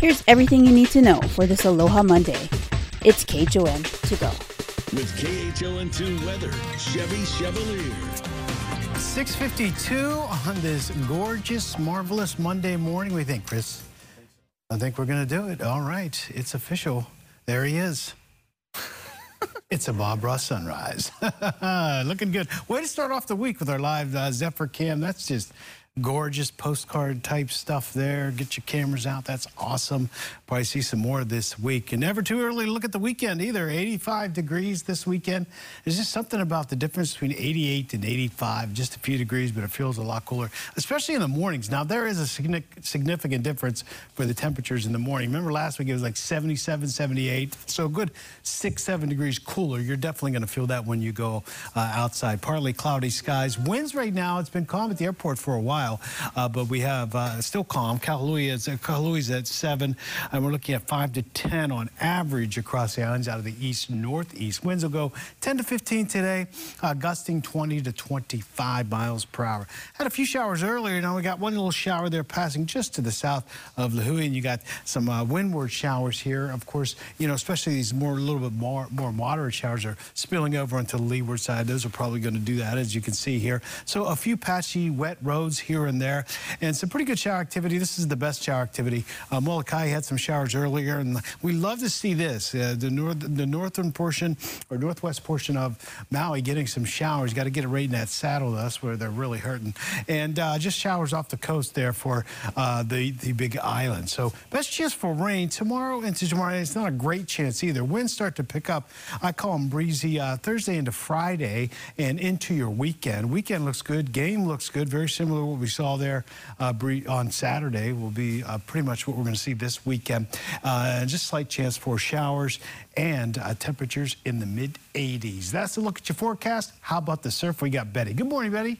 Here's everything you need to know for this Aloha Monday. It's KHON to go. With KHON2 weather, Chevy Chevalier. 652 on this gorgeous, marvelous Monday morning. We think, Chris? I think we're going to do it. All right, it's official. There he is. It's a Bob Ross sunrise. Looking good. Way to start off the week with our live uh, Zephyr cam. That's just gorgeous postcard type stuff there. Get your cameras out. That's awesome. Probably see some more this week. And never too early to look at the weekend either. 85 degrees this weekend. There's just something about the difference between 88 and 85, just a few degrees, but it feels a lot cooler, especially in the mornings. Now, there is a significant difference for the temperatures in the morning. Remember last week it was like 77, 78. So a good six, seven degrees cooler. You're definitely going to feel that when you go uh, outside. Partly cloudy skies. Winds right now, it's been calm at the airport for a while while, uh, but we have uh, still calm. Kahului is, uh, at 7, and we're looking at 5 to 10 on average across the islands out of the east northeast. Winds will go 10 to 15 today, uh, gusting 20 to 25 miles per hour. Had a few showers earlier. Now we got one little shower there passing just to the south of Lihue, and you got some uh, windward showers here. Of course, you know, especially these more a little bit more more moderate showers are spilling over onto the leeward side. Those are probably going to do that, as you can see here. So a few patchy wet roads here here and there. And some pretty good shower activity. This is the best shower activity. Uh, Molokai had some showers earlier, and we love to see this. Uh, the, north, the northern portion or northwest portion of Maui getting some showers. Got to get it right in that saddle. That's where they're really hurting. And uh, just showers off the coast there for uh, the, the big island. So best chance for rain tomorrow into tomorrow. It's not a great chance either. Winds start to pick up. I call them breezy uh, Thursday into Friday and into your weekend. Weekend looks good. Game looks good. Very similar we saw there uh, on Saturday will be uh, pretty much what we're going to see this weekend. Uh, just slight chance for showers and uh, temperatures in the mid 80s. That's a look at your forecast. How about the surf? We got Betty. Good morning, Betty.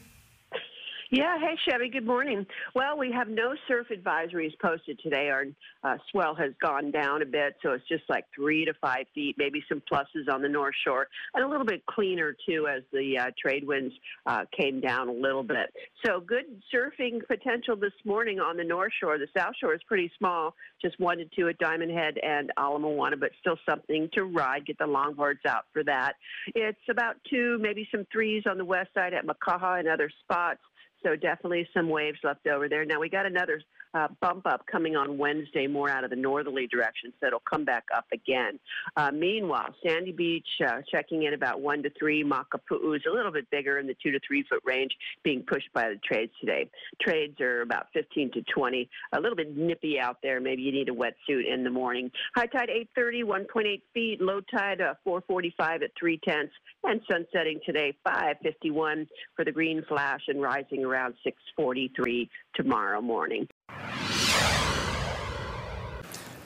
Yeah, hey Chevy, good morning. Well, we have no surf advisories posted today. Our uh, swell has gone down a bit, so it's just like three to five feet, maybe some pluses on the North Shore, and a little bit cleaner too as the uh, trade winds uh, came down a little bit. So good surfing potential this morning on the North Shore. The South Shore is pretty small, just one to two at Diamond Head and Ala but still something to ride. Get the longboards out for that. It's about two, maybe some threes on the west side at Makaha and other spots. So definitely some waves left over there. Now we got another uh, bump up coming on Wednesday, more out of the northerly direction, so it'll come back up again. Uh, meanwhile, Sandy Beach uh, checking in about one to three. Makapu'u is a little bit bigger in the two to three foot range, being pushed by the trades today. Trades are about 15 to 20, a little bit nippy out there. Maybe you need a wetsuit in the morning. High tide 8:30, 1.8 feet. Low tide uh, 4:45 at three tenths, and sunsetting today 5:51 for the green flash and rising around 6:43 tomorrow morning.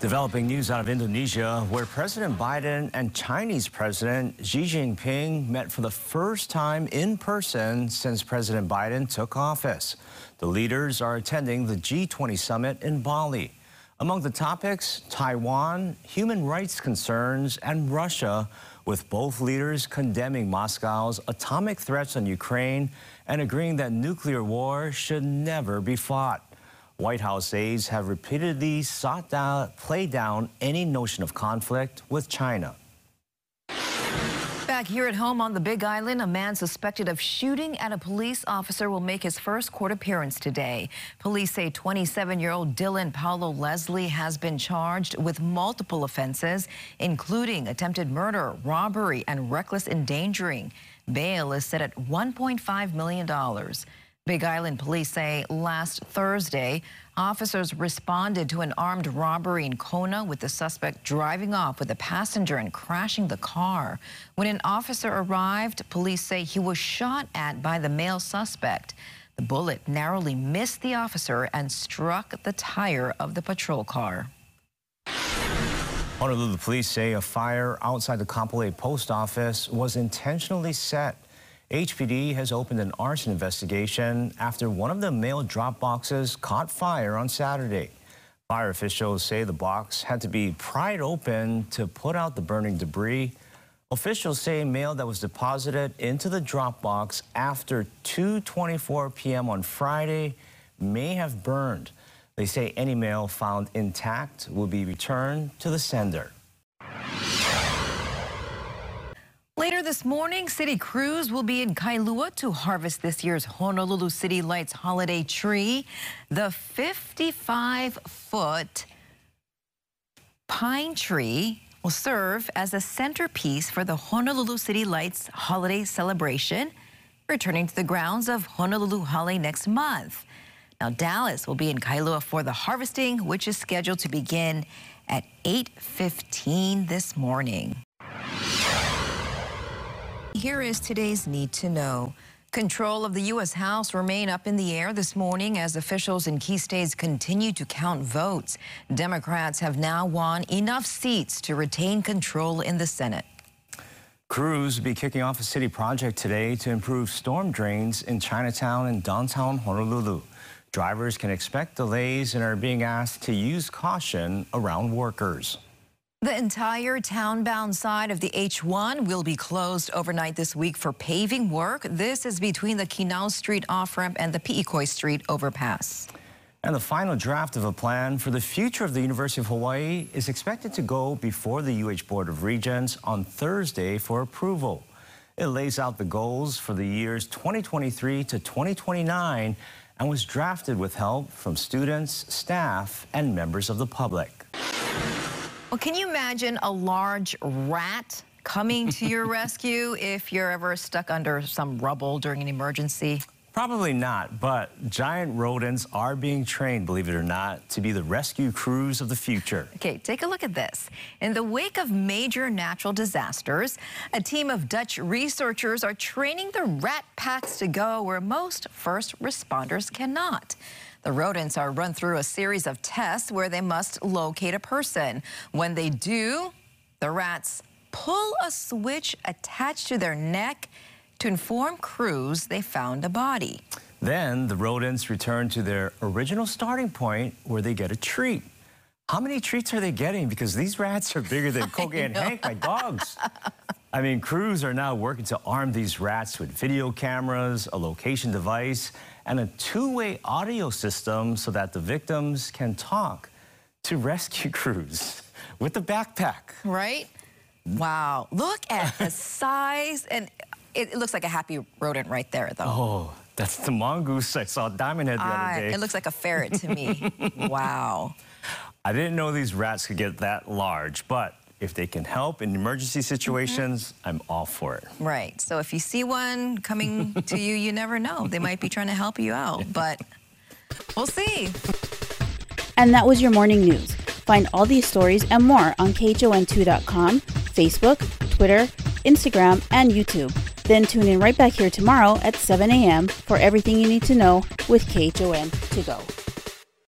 Developing news out of Indonesia, where President Biden and Chinese President Xi Jinping met for the first time in person since President Biden took office. The leaders are attending the G20 summit in Bali. Among the topics, Taiwan, human rights concerns, and Russia, with both leaders condemning Moscow's atomic threats on Ukraine and agreeing that nuclear war should never be fought. White House aides have repeatedly sought to play down any notion of conflict with China. Back here at home on the Big Island, a man suspected of shooting at a police officer will make his first court appearance today. Police say 27-year-old Dylan Paulo Leslie has been charged with multiple offenses, including attempted murder, robbery, and reckless endangering. Bail is set at $1.5 million. Big Island police say last Thursday, officers responded to an armed robbery in Kona with the suspect driving off with a passenger and crashing the car. When an officer arrived, police say he was shot at by the male suspect. The bullet narrowly missed the officer and struck the tire of the patrol car. Honolulu police say a fire outside the Kapolei post office was intentionally set HPD has opened an arson investigation after one of the mail drop boxes caught fire on Saturday. Fire officials say the box had to be pried open to put out the burning debris. Officials say mail that was deposited into the drop box after 2.24 p.m. on Friday may have burned. They say any mail found intact will be returned to the sender. This morning, city crews will be in Kailua to harvest this year's Honolulu City Lights holiday tree. The 55-foot pine tree will serve as a centerpiece for the Honolulu City Lights holiday celebration, returning to the grounds of Honolulu Hale next month. Now, Dallas will be in Kailua for the harvesting, which is scheduled to begin at 8.15 this morning. Here is today's Need to Know. Control of the U.S. House remain up in the air this morning as officials in key states continue to count votes. Democrats have now won enough seats to retain control in the Senate. Crews will be kicking off a city project today to improve storm drains in Chinatown and downtown Honolulu. Drivers can expect delays and are being asked to use caution around workers. The entire town-bound side of the H1 will be closed overnight this week for paving work. This is between the Kinau Street off-ramp and the Pi'ikoi Street overpass. And the final draft of a plan for the future of the University of Hawaii is expected to go before the UH Board of Regents on Thursday for approval. It lays out the goals for the years 2023 to 2029 and was drafted with help from students, staff, and members of the public. Well, can you imagine a large rat coming to your rescue if you're ever stuck under some rubble during an emergency? Probably not, but giant rodents are being trained, believe it or not, to be the rescue crews of the future. Okay, take a look at this. In the wake of major natural disasters, a team of Dutch researchers are training the rat packs to go where most first responders cannot. The rodents are run through a series of tests where they must locate a person. When they do, the rats pull a switch attached to their neck to inform crews they found a body. Then the rodents return to their original starting point where they get a treat. How many treats are they getting? Because these rats are bigger than Koke and Hank, my dogs. I mean, crews are now working to arm these rats with video cameras, a location device, and a two-way audio system so that the victims can talk to rescue crews with the backpack. Right? Wow. Look at the size. And it, it, looks like a happy rodent right there, though. Oh, that's the mongoose I saw Diamond Head the other day. It looks like a ferret to me. wow. I didn't know these rats could get that large, but if they can help in emergency situations, mm -hmm. I'm all for it. Right. So if you see one coming to you, you never know. They might be trying to help you out, but we'll see. And that was your morning news. Find all these stories and more on KHON2.com, Facebook, Twitter, Instagram, and YouTube. Then tune in right back here tomorrow at 7 a.m. for everything you need to know with KHON to go.